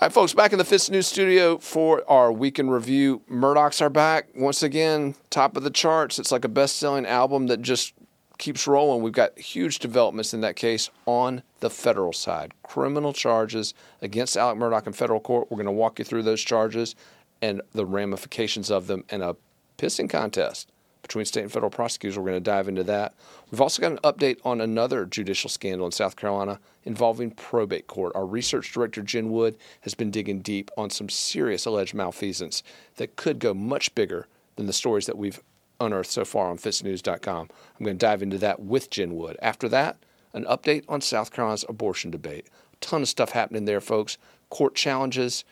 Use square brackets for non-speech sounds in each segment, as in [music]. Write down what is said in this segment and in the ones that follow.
All right, folks, back in the FITSNews studio for our weekend review. Murdaughs are back once again, top of the charts. It's like a best selling album that just keeps rolling. We've got huge developments in that case on the federal side. Criminal charges against Alec Murdaugh in federal court. We're going to walk you through those charges and the ramifications of them in a pissing contest between state and federal prosecutors. We're going to dive into that. We've also got an update on another judicial scandal in South Carolina involving probate court. Our research director, Jen Wood, has been digging deep on some serious alleged malfeasance that could go much bigger than the stories that we've unearthed so far on fitsnews.com. I'm going to dive into that with Jen Wood. After that, an update on South Carolina's abortion debate. A ton of stuff happening there, folks. Court challenges,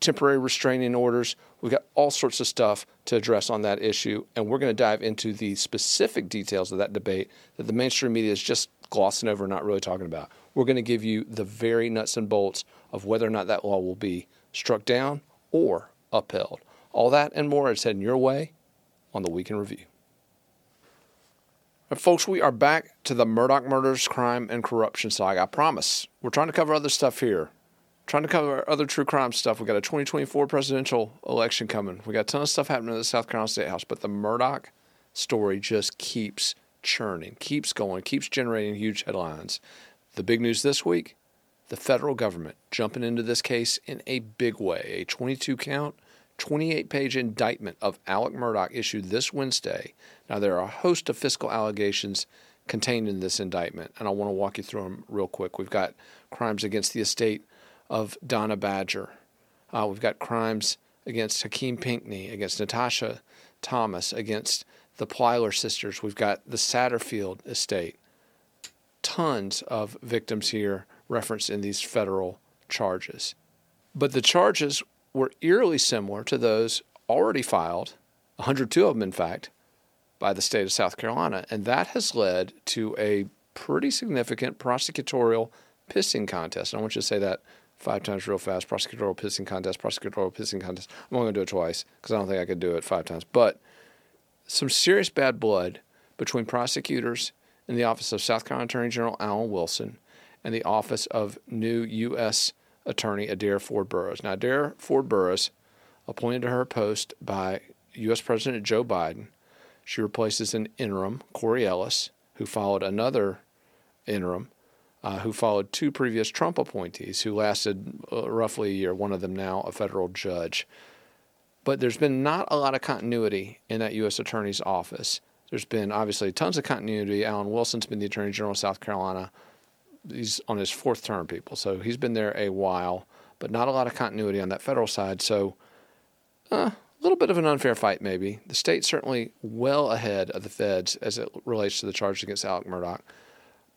temporary restraining orders. We've got all sorts of stuff to address on that issue, and we're going to dive into the specific details of that debate that the mainstream media is just glossing over, and not really talking about. We're going to give you the very nuts and bolts of whether or not that law will be struck down or upheld. All that and more is heading your way on the Weekend Review. And folks, we are back to the Murdaugh murders, crime, and corruption saga. I promise. We're trying to cover other stuff here trying to cover other true crime stuff. We got a 2024 presidential election coming. We got a ton of stuff happening in the South Carolina State House, but the Murdaugh story just keeps churning, keeps going, keeps generating huge headlines. The big news this week the federal government jumping into this case in a big way. A 22 count, 28 page indictment of Alec Murdaugh issued this Wednesday. Now, there are a host of fiscal allegations contained in this indictment, and I want to walk you through them real quick. We've got crimes against the estate of Donna Badger. Uh, we've got crimes against Hakeem Pinckney, against Natasha Thomas, against the Plyler sisters. We've got the Satterfield estate. Tons of victims here referenced in these federal charges. But the charges were eerily similar to those already filed, 102 of them, in fact, by the state of South Carolina. And that has led to a pretty significant prosecutorial pissing contest. And I want you to say that five times real fast. Prosecutorial pissing contest, prosecutorial pissing contest. I'm only going to do it twice because I don't think I could do it five times. But some serious bad blood between prosecutors in the office of South Carolina Attorney General Alan Wilson and the office of new U.S. Attorney Adair Ford Boroughs. Now, Adair Ford Boroughs, appointed to her post by U.S. President Joe Biden, she replaces an interim, Corey Ellis, who followed another interim uh, who followed two previous Trump appointees who lasted uh, roughly a year, one of them now a federal judge. But there's been not a lot of continuity in that U.S. Attorney's office. There's been obviously tons of continuity. Alan Wilson's been the Attorney General of South Carolina. He's on his fourth term, people. So he's been there a while, but not a lot of continuity on that federal side. So uh, a little bit of an unfair fight, maybe. The state's certainly well ahead of the feds as it relates to the charges against Alec Murdoch.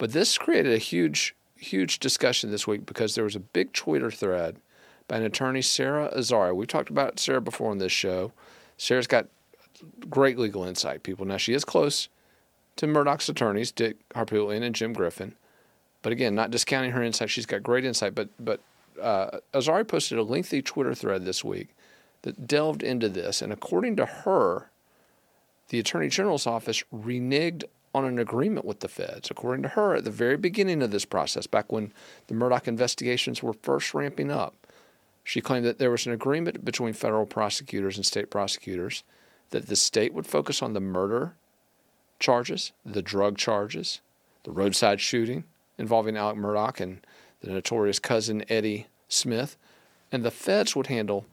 But this created a huge, huge discussion this week because there was a big Twitter thread by an attorney, Sarah Azari. We've talked about Sarah before on this show. Sarah's got great legal insight, people. Now, she is close to Murdaugh's attorneys, Dick Harpootlian and Jim Griffin. But again, not discounting her insight, she's got great insight. But but uh, Azari posted a lengthy Twitter thread this week that delved into this, and according to her, the Attorney General's office reneged on an agreement with the feds. According to her, at the very beginning of this process, back when the Murdaugh investigations were first ramping up, she claimed that there was an agreement between federal prosecutors and state prosecutors that the state would focus on the murder charges, the drug charges, the roadside shooting involving Alec Murdaugh and the notorious cousin Eddie Smith, and the feds would handle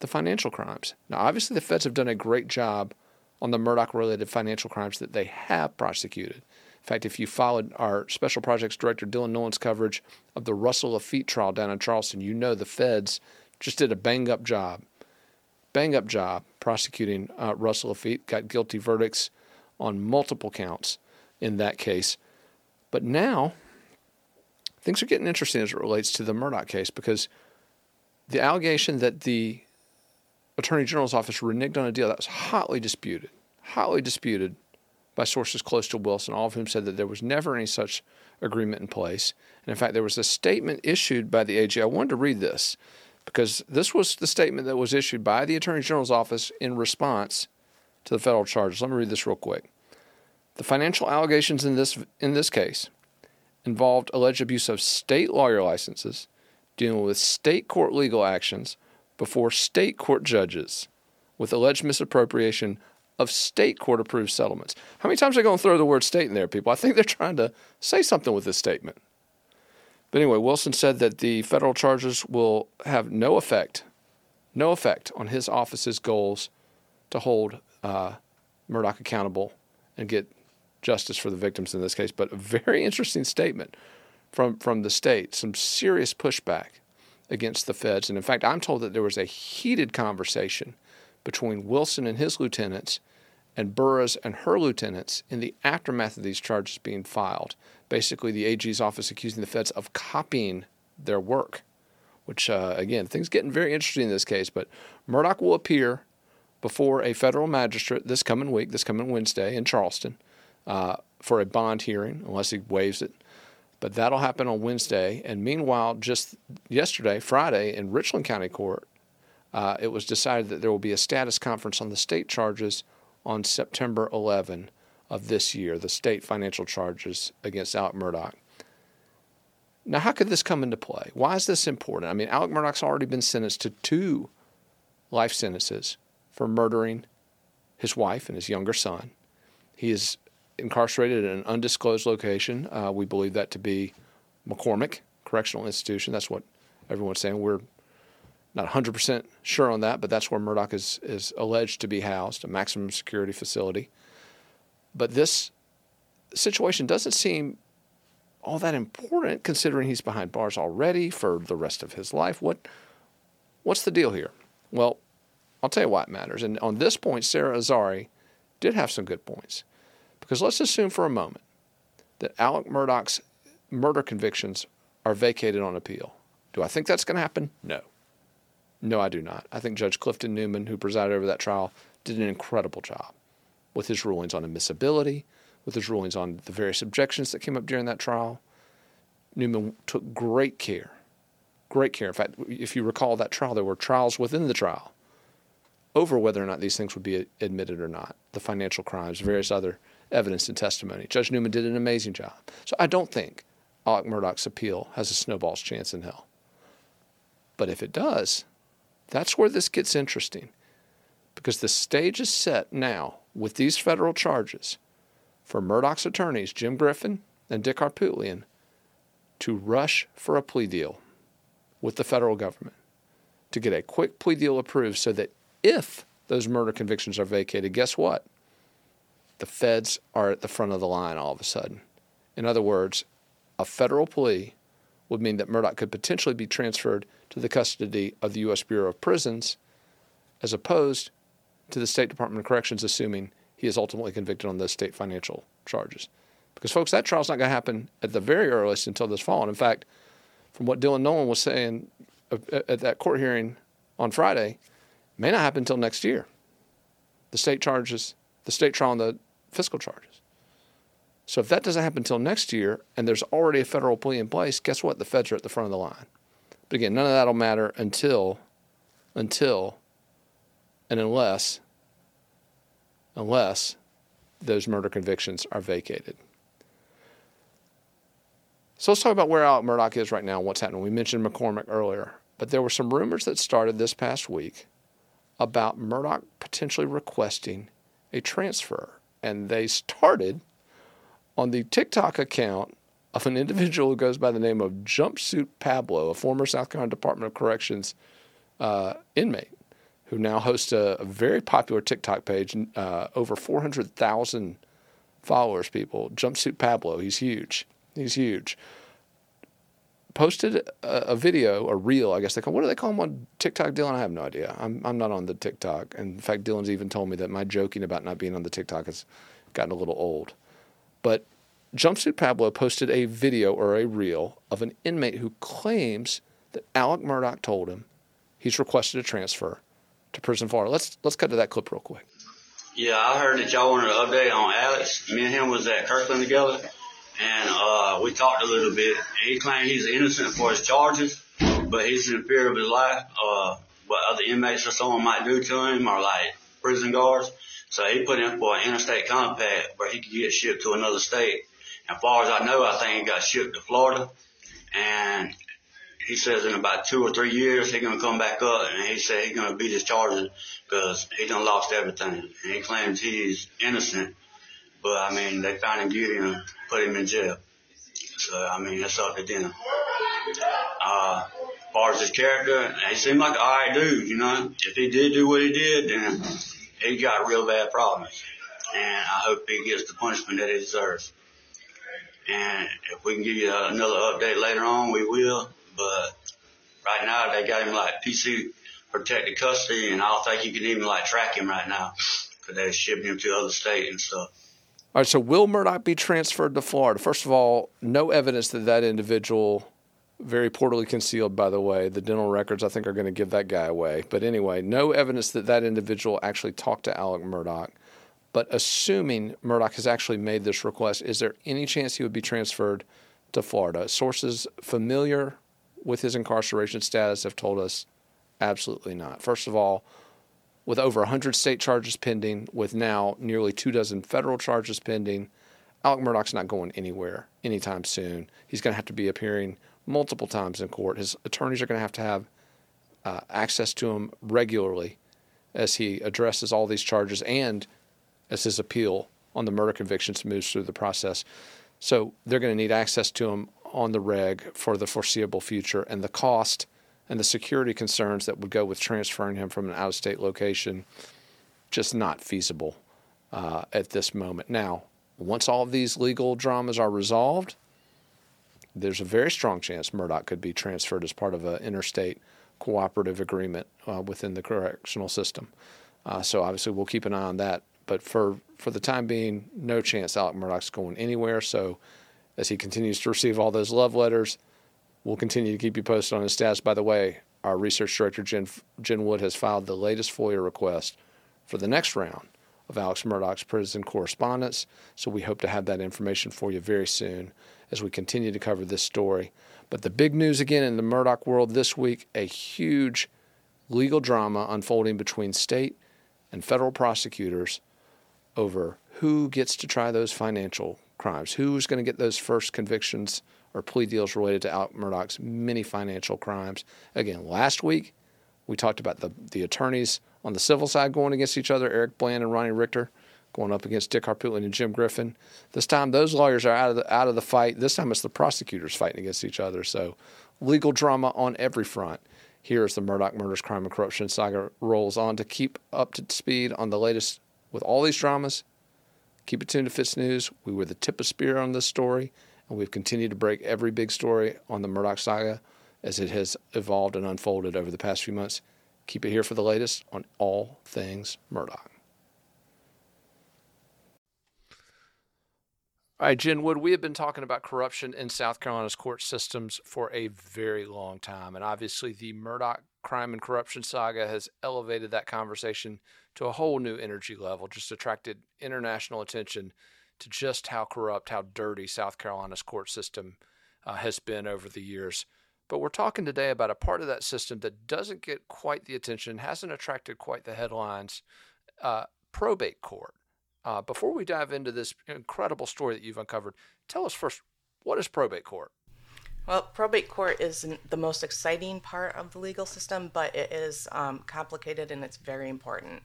the financial crimes. Now, obviously, the feds have done a great job on the Murdaugh related financial crimes that they have prosecuted. In fact, if you followed our Special Projects Director Dylan Nolan's coverage of the Russell Laffitte trial down in Charleston, you know the feds just did a bang up job. Bang up job prosecuting uh, Russell Laffitte, got guilty verdicts on multiple counts in that case. But now, things are getting interesting as it relates to the Murdaugh case because the allegation that the Attorney General's office reneged on a deal that was hotly disputed, hotly disputed by sources close to Wilson, all of whom said that there was never any such agreement in place. And in fact, there was a statement issued by the AG. I wanted to read this because this was the statement that was issued by the Attorney General's office in response to the federal charges. Let me read this real quick. The financial allegations in this in this case involved alleged abuse of state lawyer licenses, dealing with state court legal actions before state court judges with alleged misappropriation of state court approved settlements. How many times are they going to throw the word state in there, people? I think they're trying to say something with this statement. But anyway, Wilson said that the federal charges will have no effect, no effect on his office's goals to hold uh, Murdaugh accountable and get justice for the victims in this case. But a very interesting statement from, from the state, some serious pushback against the feds. And in fact, I'm told that there was a heated conversation between Wilson and his lieutenants and Boroughs and her lieutenants in the aftermath of these charges being filed. Basically, the AG's office accusing the feds of copying their work, which, uh, again, things getting very interesting in this case. But Murdaugh will appear before a federal magistrate this coming week, this coming Wednesday in Charleston, uh, for a bond hearing, unless he waives it. But that'll happen on Wednesday. And meanwhile, just yesterday, Friday, in Richland County Court, uh, it was decided that there will be a status conference on the state charges on September 11 of this year, the state financial charges against Alec Murdaugh. Now, how could this come into play? Why is this important? I mean, Alec Murdaugh's already been sentenced to two life sentences for murdering his wife and his younger son. He is incarcerated in an undisclosed location. Uh, we believe that to be McCormick Correctional Institution. That's what everyone's saying. We're not 100% sure on that, but that's where Murdaugh is, is alleged to be housed, a maximum security facility. But this situation doesn't seem all that important considering he's behind bars already for the rest of his life. What what's the deal here? Well, I'll tell you why it matters. And on this point, Sarah Azari did have some good points. Because let's assume for a moment that Alec Murdaugh's murder convictions are vacated on appeal. Do I think that's going to happen? No. No, I do not. I think Judge Clifton Newman, who presided over that trial, did an incredible job with his rulings on admissibility, with his rulings on the various objections that came up during that trial. Newman took great care, great care. In fact, if you recall that trial, there were trials within the trial over whether or not these things would be admitted or not the financial crimes, various other evidence and testimony. Judge Newman did an amazing job. So I don't think Alec Murdaugh's appeal has a snowball's chance in hell. But if it does, that's where this gets interesting because the stage is set now with these federal charges for Murdaugh's attorneys, Jim Griffin and Dick Harpootlian, to rush for a plea deal with the federal government to get a quick plea deal approved so that if those murder convictions are vacated, guess what? The feds are at the front of the line all of a sudden. In other words, a federal plea would mean that Murdaugh could potentially be transferred to the custody of the U.S. Bureau of Prisons, as opposed to the State Department of Corrections, assuming he is ultimately convicted on those state financial charges. Because, folks, that trial's not going to happen at the very earliest until this fall. And in fact, from what Dylan Nolan was saying at that court hearing on Friday, may not happen until next year. The state charges, the state trial, and the fiscal charges. So if that doesn't happen until next year, and there's already a federal plea in place, guess what? The feds are at the front of the line. But again, none of that'll matter until, until, and unless, unless those murder convictions are vacated. So let's talk about where Alec Murdaugh is right now and what's happening. We mentioned McCormick earlier, but there were some rumors that started this past week about Murdaugh potentially requesting a transfer. And they started on the TikTok account of an individual who goes by the name of Jumpsuit Pablo, a former South Carolina Department of Corrections uh, inmate who now hosts a, a very popular TikTok page, uh, over 400,000 followers, people. Jumpsuit Pablo, he's huge. He's huge posted a, a, video, a reel, I guess they call. What do they call them on TikTok, Dylan? I have no idea. I'm I'm not on the TikTok, and in fact, Dylan's even told me that my joking about not being on the TikTok has gotten a little old. But Jumpsuit Pablo posted a video or a reel of an inmate who claims that Alec Murdaugh told him he's requested a transfer to prison Florida. Let's let's cut to that clip real quick. Yeah, I heard that y'all wanted an update on Alex. Me and him was at Kirkland together and uh, we talked a little bit. He claimed he's innocent for his charges, but he's in fear of his life. Uh, what other inmates or someone might do to him, or like prison guards. So he put in for an interstate compact where he could get shipped to another state. And as far as I know, I think he got shipped to Florida. And he says in about two or three years he's gonna come back up, and he said he's gonna beat his charges because he done lost everything, and he claims he's innocent. But I mean, they found him guilty and put him in jail. So I mean, that's up to them. Uh, as far as his character, he seemed like an alright dude. You know, if he did do what he did, then he got real bad problems, and I hope he gets the punishment that he deserves. And if we can give you another update later on, we will. But right now, they got him like PC protected custody, and I don't think you can even like track him right now because they're shipping him to other states and stuff. All right, so will Murdaugh be transferred to Florida? First of all, no evidence that that individual, very poorly concealed, by the way, the dental records I think are going to give that guy away. But anyway, no evidence that that individual actually talked to Alec Murdaugh. But assuming Murdaugh has actually made this request, is there any chance he would be transferred to Florida? Sources familiar with his incarceration status have told us absolutely not. First of all, with over 100 state charges pending, with now nearly two dozen federal charges pending, Alec Murdaugh's not going anywhere anytime soon. He's going to have to be appearing multiple times in court. His attorneys are going to have to have uh, access to him regularly as he addresses all these charges and as his appeal on the murder convictions moves through the process. So they're going to need access to him on the reg for the foreseeable future, and the cost and the security concerns that would go with transferring him from an out of state location just not feasible uh, at this moment. Now, once all of these legal dramas are resolved, there's a very strong chance Murdaugh could be transferred as part of an interstate cooperative agreement uh, within the correctional system. Uh, so obviously, we'll keep an eye on that but for, for the time being, no chance Alec Murdaugh's going anywhere. So as he continues to receive all those love letters, we'll continue to keep you posted on his status. By the way, our research director, Jen, Jen Wood, has filed the latest FOIA request for the next round of Alex Murdaugh's prison correspondence. So we hope to have that information for you very soon as we continue to cover this story. But the big news again in the Murdaugh world this week a huge legal drama unfolding between state and federal prosecutors over who gets to try those financial crimes, who's going to get those first convictions or plea deals related to Alec Murdaugh's many financial crimes. Again, last week we talked about the, the attorneys on the civil side going against each other, Eric Bland and Ronnie Richter going up against Dick Harpootlian and Jim Griffin. This time those lawyers are out of the out of the fight. This time it's the prosecutors fighting against each other. So legal drama on every front. Here is the Murdaugh murders, crime, and corruption saga rolls on to keep up to speed on the latest with all these dramas, keep it tuned to FITSNews. We were the tip of spear on this story, and we've continued to break every big story on the Murdaugh saga as it has evolved and unfolded over the past few months. Keep it here for the latest on all things Murdaugh. All right, Jen Wood, we have been talking about corruption in South Carolina's court systems for a very long time. And obviously, the Murdaugh crime and corruption saga has elevated that conversation to a whole new energy level, just attracted international attention to just how corrupt, how dirty South Carolina's court system uh, has been over the years. But we're talking today about a part of that system that doesn't get quite the attention, hasn't attracted quite the headlines uh, probate court. Uh, before we dive into this incredible story that you've uncovered, tell us first what is probate court? Well, probate court is the most exciting part of the legal system, but it is um, complicated and it's very important.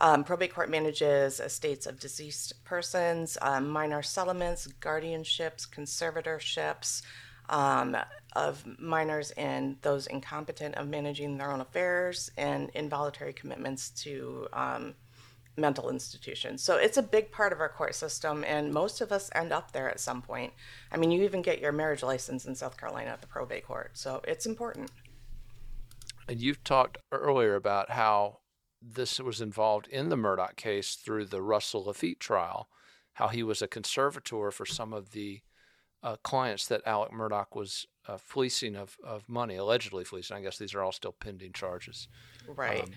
Um, probate court manages estates of deceased persons, um, minor settlements, guardianships, conservatorships um, of minors and those incompetent of managing their own affairs, and involuntary commitments to um, mental institutions. So it's a big part of our court system, and most of us end up there at some point. I mean, you even get your marriage license in South Carolina at the probate court, so it's important. And you've talked earlier about how this was involved in the Murdaugh case through the Russell Laffitte trial, how he was a conservator for some of the uh, clients that Alec Murdaugh was uh, fleecing of, of money, allegedly fleecing. I guess these are all still pending charges. Right. Um,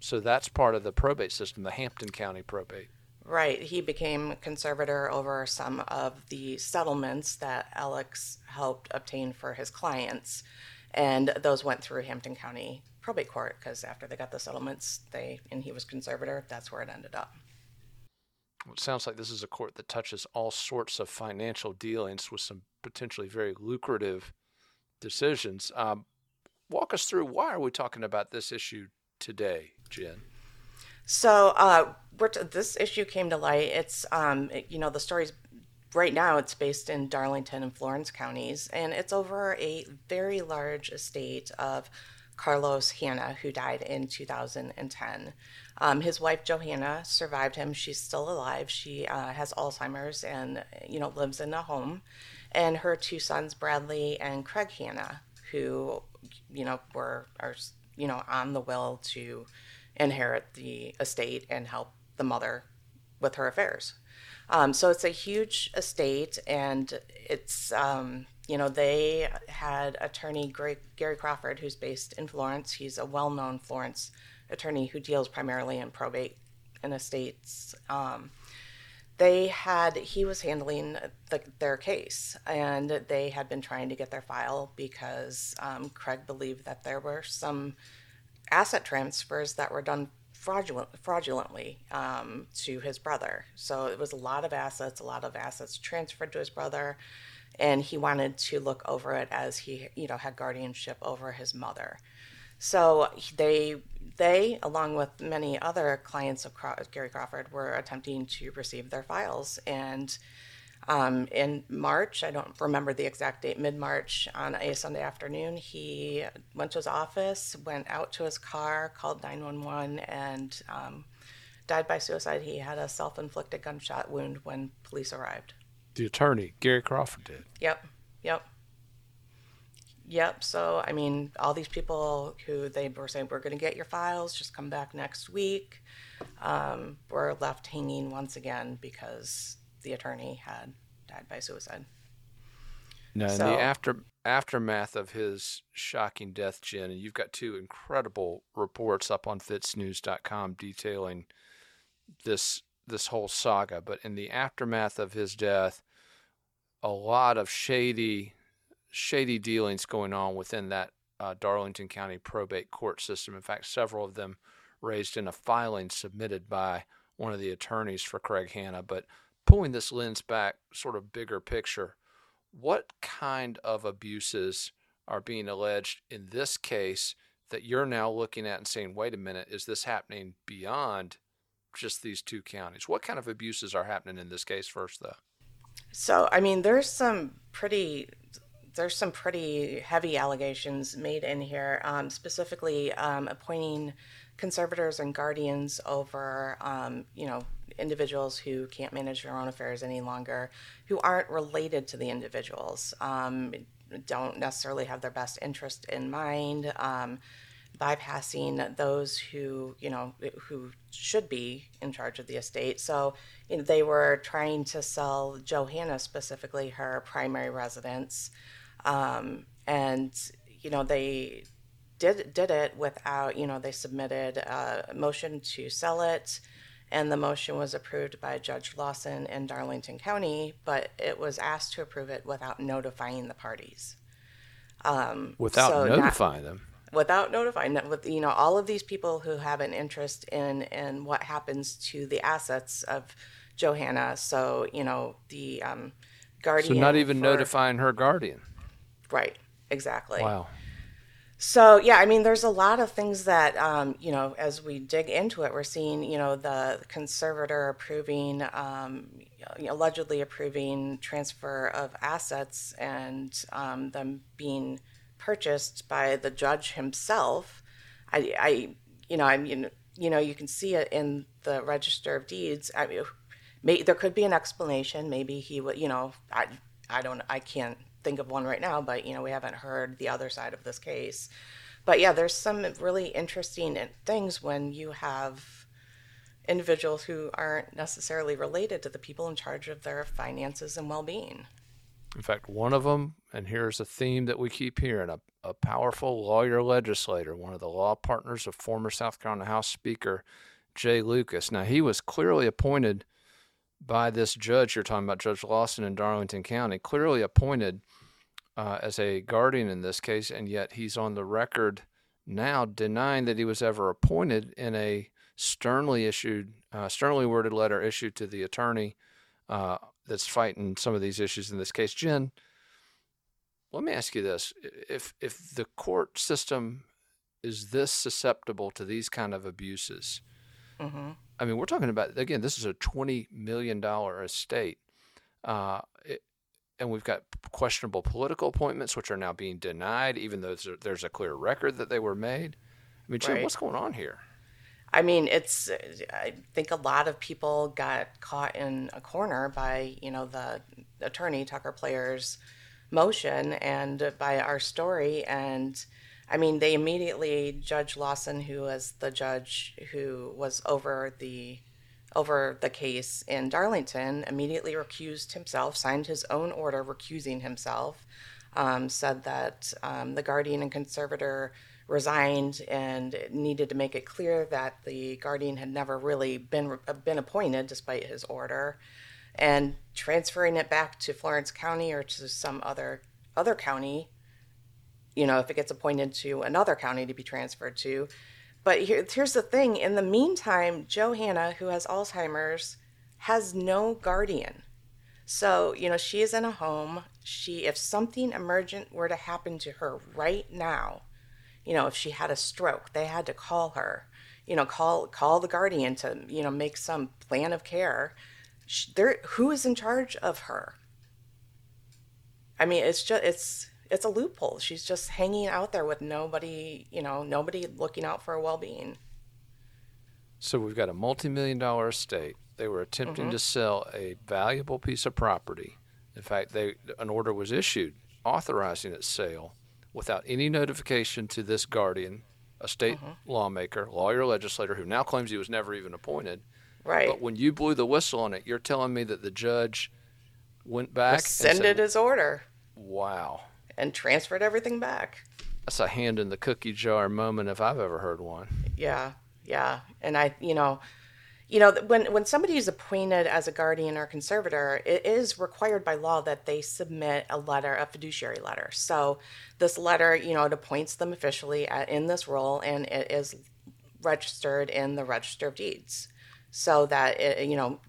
so that's part of the probate system, the Hampton County probate. Right. He became conservator over some of the settlements that Alex helped obtain for his clients. And those went through Hampton County probate court because after they got the settlements, they and he was conservator, that's where it ended up. Well, it sounds like this is a court that touches all sorts of financial dealings with some potentially very lucrative decisions. Um, walk us through why are we talking about this issue today, Jen? So uh, t- this issue came to light. It's um, it, you know the story's right now it's based in Darlington and Florence counties, and it's over a very large estate of Carlos Hanna, who died in 2010. Um, his wife Johanna survived him. She's still alive. She uh, has Alzheimer's and you know lives in a home, and her two sons Bradley and Craig Hanna, who you know were are you know on the will to inherit the estate and help the mother with her affairs. Um, so it's a huge estate, and it's um, you know they had attorney Gary Crawford, who's based in Florence. He's a well-known Florence attorney who deals primarily in probate and estates. Um, they had he was handling the, their case, and they had been trying to get their file because um, Craig believed that there were some asset transfers that were done fraudulent, fraudulently um, to his brother. So it was a lot of assets, a lot of assets transferred to his brother, and he wanted to look over it as he, you know, had guardianship over his mother. So they, they, along with many other clients of Gary Crawford, were attempting to receive their files and um, in March, I don't remember the exact date, mid March, on a Sunday afternoon, he went to his office, went out to his car, called 911, and um, died by suicide. He had a self inflicted gunshot wound when police arrived. The attorney, Gary Crawford, did. Yep, yep. Yep. So, I mean, all these people who they were saying, we're going to get your files, just come back next week, um, were left hanging once again because the attorney had died by suicide. Now, so, in the after aftermath of his shocking death, Jen, and you've got two incredible reports up on FITSNews.com detailing this this whole saga. But in the aftermath of his death, a lot of shady shady dealings going on within that uh, Darlington County probate court system. In fact, several of them raised in a filing submitted by one of the attorneys for Craig Hanna. But pulling this lens back, sort of bigger picture, what kind of abuses are being alleged in this case that you're now looking at and saying, wait a minute, is this happening beyond just these two counties? What kind of abuses are happening in this case first, though? So, I mean, there's some pretty there's some pretty heavy allegations made in here, um, specifically um, appointing conservators and guardians over, um, you know, individuals who can't manage their own affairs any longer, who aren't related to the individuals, um, don't necessarily have their best interest in mind, um, bypassing those who you know who should be in charge of the estate. So you know, they were trying to sell Johanna specifically her primary residence, um, and you know they did did it without you know they submitted a motion to sell it and the motion was approved by Judge Lawson in Darlington County, but it was asked to approve it without notifying the parties. Um, without so notifying not, them. Without notifying them, with you know all of these people who have an interest in in what happens to the assets of Johanna. So you know the um, guardian. So not even for, notifying her guardian. Right. Exactly. Wow. So yeah, I mean, there's a lot of things that um, you know as we dig into it, we're seeing you know the conservator approving, um, allegedly approving transfer of assets and um, them being purchased by the judge himself. I, I you know, I mean, you know, you can see it in the Register of Deeds. I mean, may, there could be an explanation. Maybe he would, you know, I, I don't, I can't think of one right now, but you know, we haven't heard the other side of this case. But yeah, there's some really interesting things when you have individuals who aren't necessarily related to the people in charge of their finances and well-being. In fact, one of them, and here's a theme that we keep hearing a, a powerful lawyer legislator, one of the law partners of former South Carolina House Speaker Jay Lucas. Now, he was clearly appointed by this judge you're talking about, Judge Lawson in Darlington County, clearly appointed uh, as a guardian in this case, and yet he's on the record now denying that he was ever appointed in a sternly issued, uh, sternly worded letter issued to the attorney uh, that's fighting some of these issues in this case. Jen, let me ask you this: if if the court system is this susceptible to these kind of abuses, mm-hmm. I mean, we're talking about again. This is a twenty million dollar estate, uh, it, and we've got questionable political appointments which are now being denied, even though there's a, there's a clear record that they were made. I mean, Jim, right. what's going on here? I mean, it's. I think a lot of people got caught in a corner by you know the attorney Tucker Player's motion and by our story, and I mean they immediately Judge Lawson, who was the judge who was over the over the case in Darlington, immediately recused himself, signed his own order recusing himself, um, said that um, the guardian and conservator resigned and needed to make it clear that the guardian had never really been been appointed despite his order and transferring it back to Florence County or to some other other county you know if it gets appointed to another county to be transferred to. But here, here's the thing. In the meantime Johanna who has Alzheimer's has no guardian. So you know she is in a home. She if something emergent were to happen to her right now you know, if she had a stroke, they had to call her, you know, call call the guardian to, you know, make some plan of care. She, there, who is in charge of her? I mean, it's just it's it's a loophole. She's just hanging out there with nobody, you know, nobody looking out for her well-being. So we've got a multi-million dollar estate. They were attempting mm-hmm. to sell a valuable piece of property. In fact, they an order was issued authorizing its sale without any notification to this guardian, a state uh-huh. lawmaker, lawyer, legislator who now claims he was never even appointed. Right. But when you blew the whistle on it, you're telling me that the judge went back rescinded said, his order. Wow. And transferred everything back. That's a hand in the cookie jar moment if I've ever heard one. Yeah, yeah. And I, you know, you know when when somebody is appointed as a guardian or conservator it is required by law that they submit a letter a fiduciary letter. So this letter you know it appoints them officially at, in this role and it is registered in the register of deeds. So that it, you know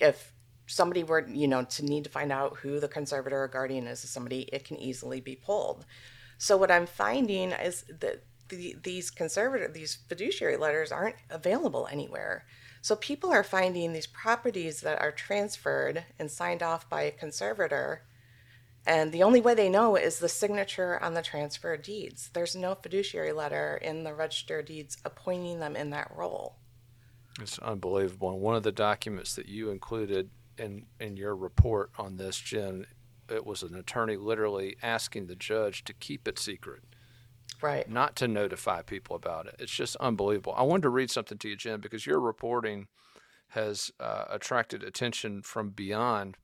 if somebody were you know to need to find out who the conservator or guardian is of somebody it can easily be pulled. So what i'm finding is that the, these conservator these fiduciary letters aren't available anywhere so people are finding these properties that are transferred and signed off by a conservator, and the only way they know is the signature on the transfer deeds. There's no fiduciary letter in the register deeds appointing them in that role. It's unbelievable. And one of the documents that you included in in your report on this, Jen, it was an attorney literally asking the judge to keep it secret right. not to notify people about it. It's just unbelievable. I wanted to read something to you jen because your reporting has uh, attracted attention from beyond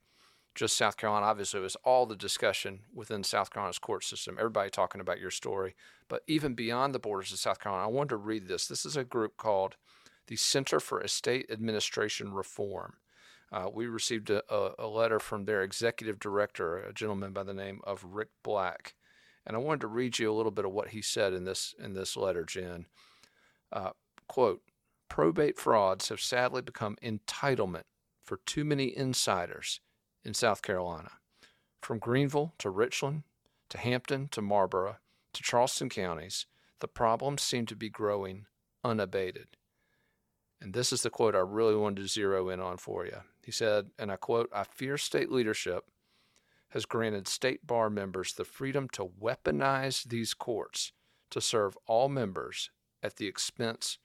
just south carolina. Obviously it was all the discussion within south carolina's court system everybody talking about your story but even beyond the borders of south carolina i wanted to read this. This is a group called the center for estate administration reform. Uh, we received a, a, a letter from their executive director, a gentleman by the name of Rick Black. And I wanted to read you a little bit of what he said in this in this letter, Jen. Uh, quote: Probate frauds have sadly become entitlement for too many insiders in South Carolina, from Greenville to Richland to Hampton to Marlboro to Charleston counties. The problems seem to be growing unabated. And this is the quote I really wanted to zero in on for you. He said, and I quote, I fear state leadership has granted state bar members the freedom to weaponize these courts to serve all members at the expense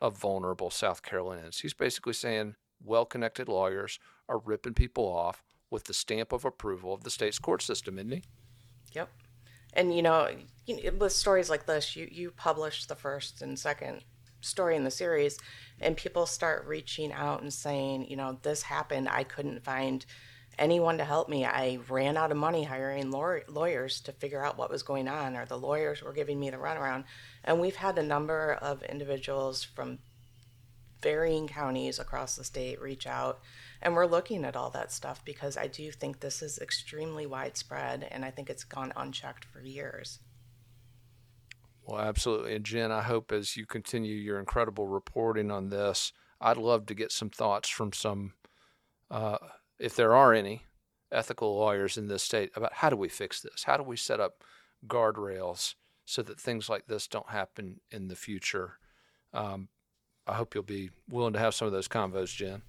of vulnerable South Carolinians. He's basically saying well connected lawyers are ripping people off with the stamp of approval of the state's court system, isn't he? Yep. And you know, with stories like this, you, you publish the first and second story in the series, and people start reaching out and saying, you know, this happened. I couldn't find anyone to help me. I ran out of money hiring lawyers to figure out what was going on, or the lawyers were giving me the runaround. And we've had a number of individuals from varying counties across the state reach out. And we're looking at all that stuff because I do think this is extremely widespread and I think it's gone unchecked for years. Well, absolutely. And Jen, I hope as you continue your incredible reporting on this, I'd love to get some thoughts from some uh, if there are any, ethical lawyers in this state about how do we fix this? How do we set up guardrails so that things like this don't happen in the future? Um, I hope you'll be willing to have some of those convos, Jen.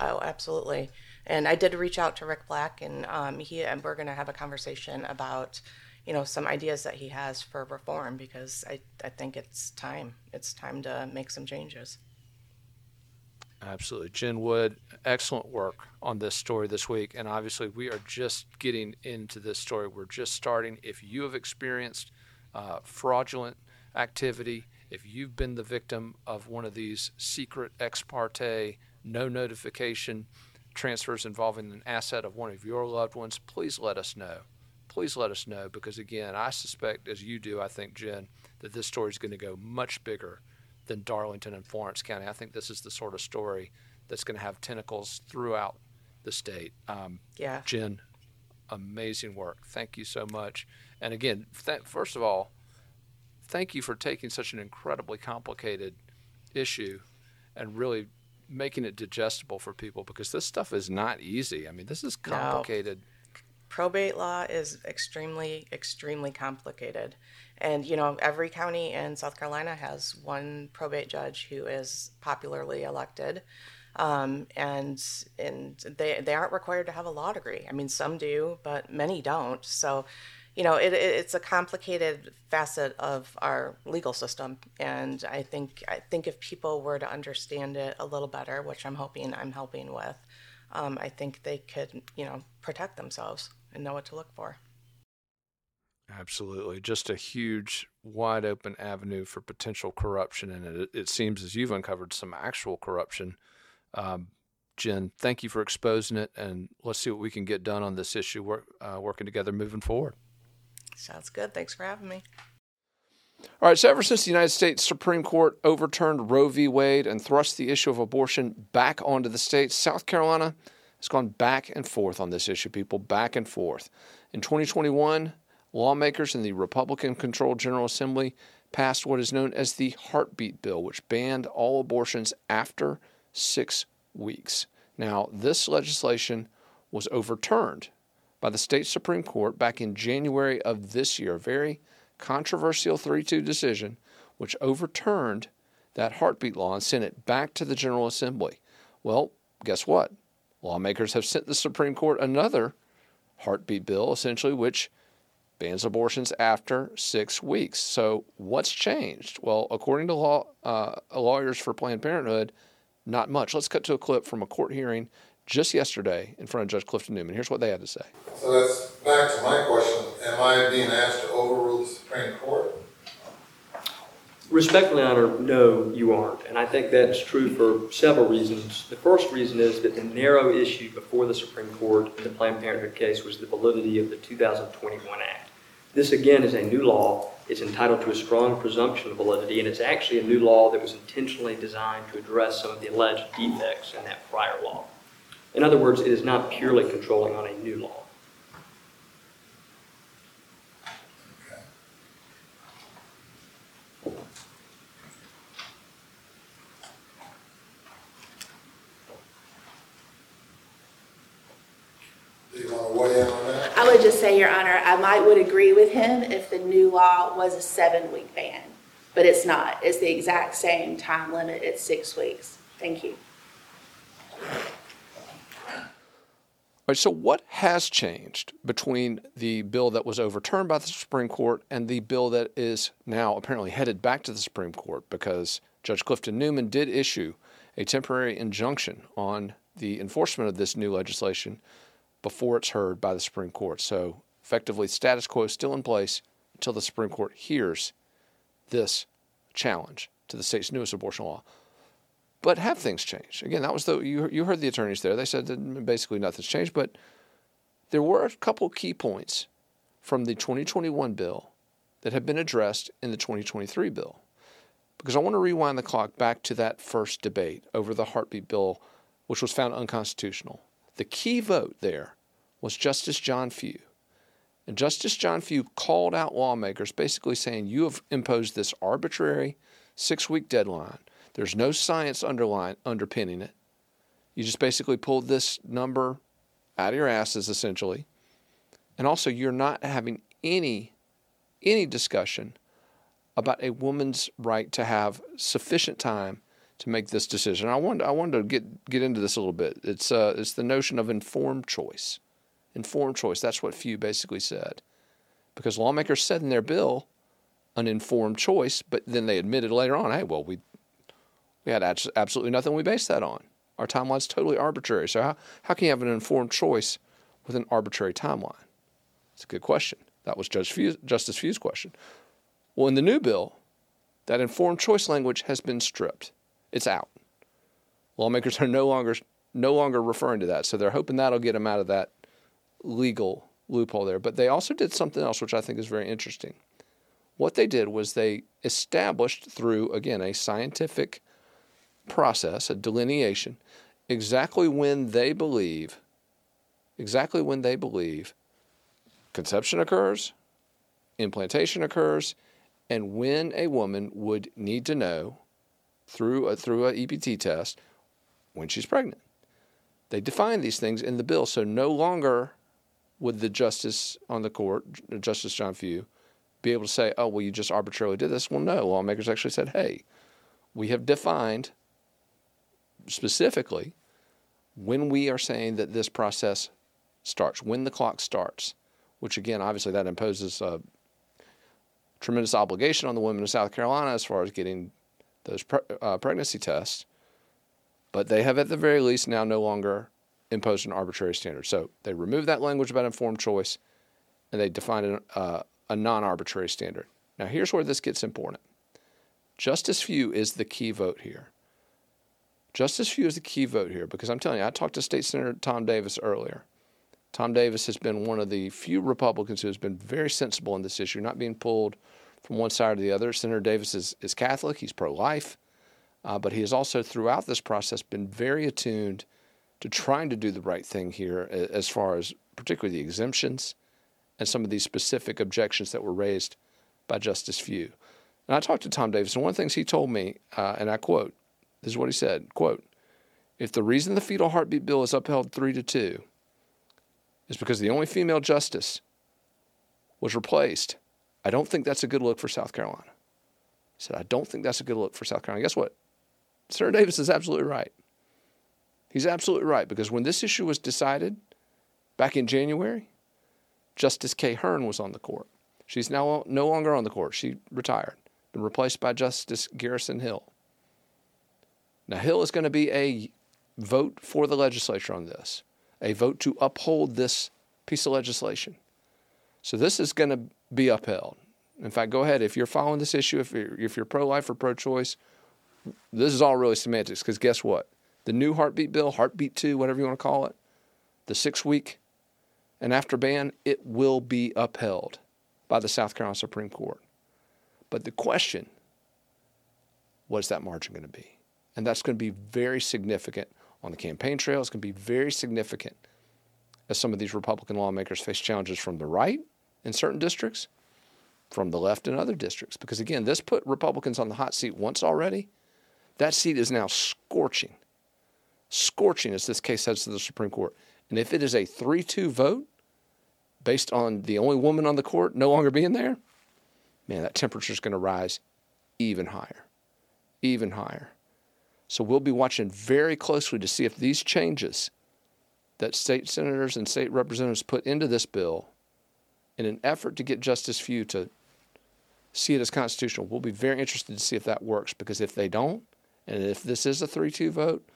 Oh, absolutely. And I did reach out to Rick Black, and um, he and we're going to have a conversation about, you know, some ideas that he has for reform because I, I think it's time. It's time to make some changes. Absolutely. Jen Wood, excellent work on this story this week. And obviously, we are just getting into this story. We're just starting. If you have experienced uh, fraudulent activity, if you've been the victim of one of these secret ex parte, no notification transfers involving an asset of one of your loved ones, please let us know. Please let us know because, again, I suspect, as you do, I think, Jen, that this story is going to go much bigger than Darlington and Florence County. I think this is the sort of story that's going to have tentacles throughout the state. Um, yeah. Jen, amazing work. Thank you so much. And again, th- first of all, thank you for taking such an incredibly complicated issue and really making it digestible for people because this stuff is not easy. I mean, this is complicated. No. Probate law is extremely, extremely complicated. And, you know, every county in South Carolina has one probate judge who is popularly elected. Um, and and they, they aren't required to have a law degree. I mean, some do, but many don't. So, you know, it, it's a complicated facet of our legal system, and I think I think if people were to understand it a little better, which I'm hoping I'm helping with, um, I think they could, you know, protect themselves and know what to look for. Absolutely, just a huge, wide open avenue for potential corruption, and it, it seems as you've uncovered some actual corruption. Um, Jen, thank you for exposing it, and let's see what we can get done on this issue, work, uh, working together moving forward. Sounds good. Thanks for having me. All right, so ever since the United States Supreme Court overturned Roe v. Wade and thrust the issue of abortion back onto the states, South Carolina has gone back and forth on this issue, people, back and forth. In 2021, lawmakers in the Republican controlled General Assembly passed what is known as the Heartbeat Bill, which banned all abortions after six weeks. Now, this legislation was overturned by the state Supreme Court back in January of this year. A very controversial 3 2 decision, which overturned that heartbeat law and sent it back to the General Assembly. Well, guess what? Lawmakers have sent the Supreme Court another heartbeat bill, essentially, which bans abortions after six weeks. So, what's changed? Well, according to law, uh, lawyers for Planned Parenthood, not much. Let's cut to a clip from a court hearing just yesterday in front of Judge Clifton Newman. Here's what they had to say. So that's back to my question. Am I being asked to overrule the Supreme Court? Respectfully, Honor, no, you aren't. And I think that's true for several reasons. The first reason is that the narrow issue before the Supreme Court in the Planned Parenthood case was the validity of the 2021 Act. This, again, is a new law. It's entitled to a strong presumption of validity, and it's actually a new law that was intentionally designed to address some of the alleged defects in that prior law. In other words, it is not purely controlling on a new law. I would just say, Your Honor, I might would agree with him if the new law was a seven-week ban, but it's not. It's the exact same time limit. It's six weeks. Thank you. All right, so, what has changed between the bill that was overturned by the Supreme Court and the bill that is now apparently headed back to the Supreme Court because Judge Clifton Newman did issue a temporary injunction on the enforcement of this new legislation before it's heard by the Supreme Court. So, effectively, status quo is still in place until the Supreme Court hears this challenge to the state's newest abortion law. But have things changed? Again, that was the you you heard the attorneys there. They said that basically nothing's changed, but there were a couple key points from the 2021 bill that have been addressed in the 2023 bill. Because I want to rewind the clock back to that first debate over the heartbeat bill, which was found unconstitutional. The key vote there was Justice John Few. And Justice John Few called out lawmakers, basically saying, You have imposed this arbitrary six week deadline there's no science underpinning it. You just basically pulled this number out of your asses essentially. And also you're not having any any discussion about a woman's right to have sufficient time to make this decision. I wanted I wanted to get get into this a little bit. It's uh it's the notion of informed choice. Informed choice. That's what Few basically said. Because lawmakers said in their bill an informed choice, but then they admitted later on, hey, well, we we had absolutely nothing we based that on. Our timeline's totally arbitrary. So how, how can you have an informed choice with an arbitrary timeline? It's a good question. That was Judge Few, Justice Few's question. Well, in the new bill, that informed choice language has been stripped. It's out. Lawmakers are no longer no longer referring to that, so they're hoping that'll get them out of that legal loophole there. But they also did something else, which I think is very interesting. What they did was they established through again a scientific process, a delineation, exactly when they believe, exactly when they believe conception occurs, implantation occurs, and when a woman would need to know through a, through a EPT test when she's pregnant. They define these things in the bill, so no longer would the justice on the court, Justice John Few, be able to say, "Oh, well, you just arbitrarily did this." Well, no. Lawmakers actually said, "Hey, we have defined specifically when we are saying that this process starts, when the clock starts." Which again, obviously, that imposes a tremendous obligation on the women of South Carolina as far as getting those pre- uh, pregnancy tests, but they have at the very least now no longer imposed an arbitrary standard. So they removed that language about informed choice and they defined an, uh, a non arbitrary standard. Now, here's where this gets important Justice Few is the key vote here. Justice Few is the key vote here because I'm telling you, I talked to State Senator Tom Davis earlier. Tom Davis has been one of the few Republicans who has been very sensible on this issue, not being pulled from one side or the other. Senator Davis is, is Catholic, he's pro life, uh, but he has also, throughout this process, been very attuned to trying to do the right thing here as far as particularly the exemptions and some of these specific objections that were raised by Justice Few. And I talked to Tom Davis, and one of the things he told me, uh, and I quote, this is what he said, quote, if the reason the fetal heartbeat bill is upheld three to two is because the only female justice was replaced I don't think that's a good look for South Carolina. I said, I don't think that's a good look for South Carolina. Guess what? Senator Davis is absolutely right. He's absolutely right because when this issue was decided back in January, Justice Kaye Hearn was on the court. She's now no longer on the court. She retired, been replaced by Justice Garrison Hill. Now, Hill is going to be a vote for the legislature on this, a vote to uphold this piece of legislation. So this is going to be upheld. In fact, go ahead if you're following this issue, if you're, if you're pro-life or pro-choice, this is all really semantics. Because guess what? The new heartbeat bill, heartbeat two, whatever you want to call it, the six-week and after ban, it will be upheld by the South Carolina Supreme Court. But the question, what is that margin going to be? And that's going to be very significant on the campaign trail. It's going to be very significant as some of these Republican lawmakers face challenges from the right in certain districts, from the left in other districts. Because again, this put Republicans on the hot seat once already. That seat is now scorching, scorching as this case heads to the Supreme Court. And if it is a 3 2 vote based on the only woman on the court no longer being there, man, that temperature is going to rise even higher, even higher. So we'll be watching very closely to see if these changes that state senators and state representatives put into this bill in an effort to get Justice Few to see it as constitutional. We'll be very interested to see if that works because if they don't, and if this is a 3 2 vote,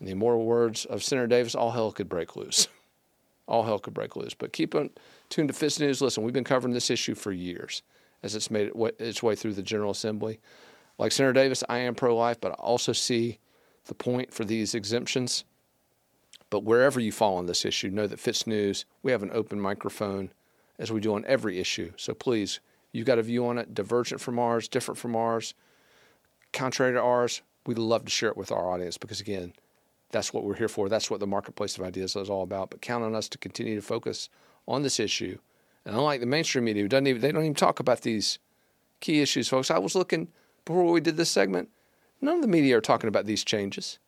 in the immortal words of Senator Davis, all hell could break loose. [laughs] all hell could break loose. But keep on tuned to FITSNews. Listen, we've been covering this issue for years as it's made its way through the General Assembly. Like Senator Davis, I am pro life, but I also see the point for these exemptions. But wherever you fall on this issue, know that FITSNews, we have an open microphone as we do on every issue. So please, you've got a view on it, divergent from ours, different from ours, contrary to ours. We'd love to share it with our audience because, again, that's what we're here for. That's what the marketplace of ideas is all about. But count on us to continue to focus on this issue. And unlike the mainstream media, who doesn't even, they don't even talk about these key issues, folks. I was looking before we did this segment. None of the media are talking about these changes.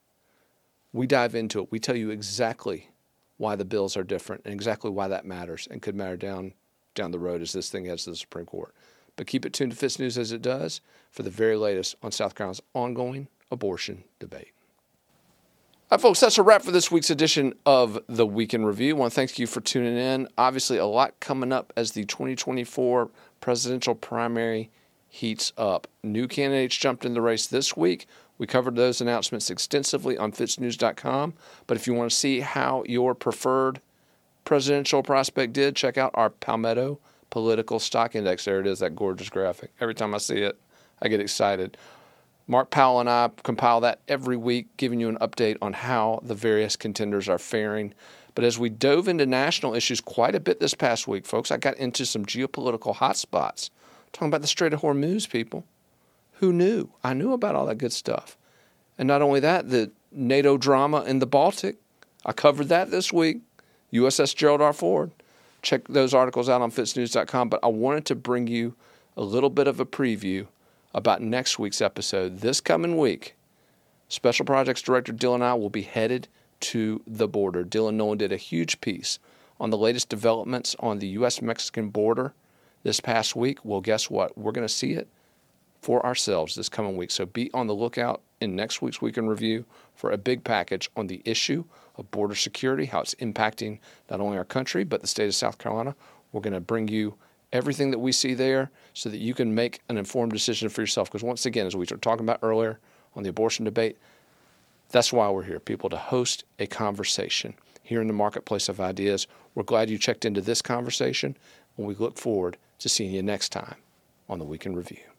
We dive into it. We tell you exactly why the bills are different and exactly why that matters and could matter down down the road as this thing heads to the Supreme Court. But keep it tuned to FITSNews as it does for the very latest on South Carolina's ongoing abortion debate. All right, folks, that's a wrap for this week's edition of the Week in Review. I want to thank you for tuning in. Obviously, a lot coming up as the 2024 presidential primary heats up. New candidates jumped in the race this week. We covered those announcements extensively on fitsnews.com. But if you want to see how your preferred presidential prospect did, check out our Palmetto Political Stock Index. There it is, that gorgeous graphic. Every time I see it, I get excited. Mark Powell and I compile that every week, giving you an update on how the various contenders are faring. But as we dove into national issues quite a bit this past week, folks, I got into some geopolitical hotspots. Talking about the Strait of Hormuz, people. Who knew? I knew about all that good stuff. And not only that, the NATO drama in the Baltic. I covered that this week. USS Gerald R. Ford. Check those articles out on fitsnews.com. But I wanted to bring you a little bit of a preview about next week's episode. This coming week, Special Projects Director Dylan and I will be headed to the border. Dylan Nolan did a huge piece on the latest developments on the U.S. Mexican border this past week. Well, guess what? We're going to see it for ourselves this coming week. So be on the lookout in next week's Week in Review for a big package on the issue of border security, how it's impacting not only our country, but the state of South Carolina. We're going to bring you everything that we see there so that you can make an informed decision for yourself. Because once again, as we were talking about earlier on the abortion debate, that's why we're here, people, to host a conversation here in the marketplace of ideas. We're glad you checked into this conversation, and we look forward to seeing you next time on the Week in Review.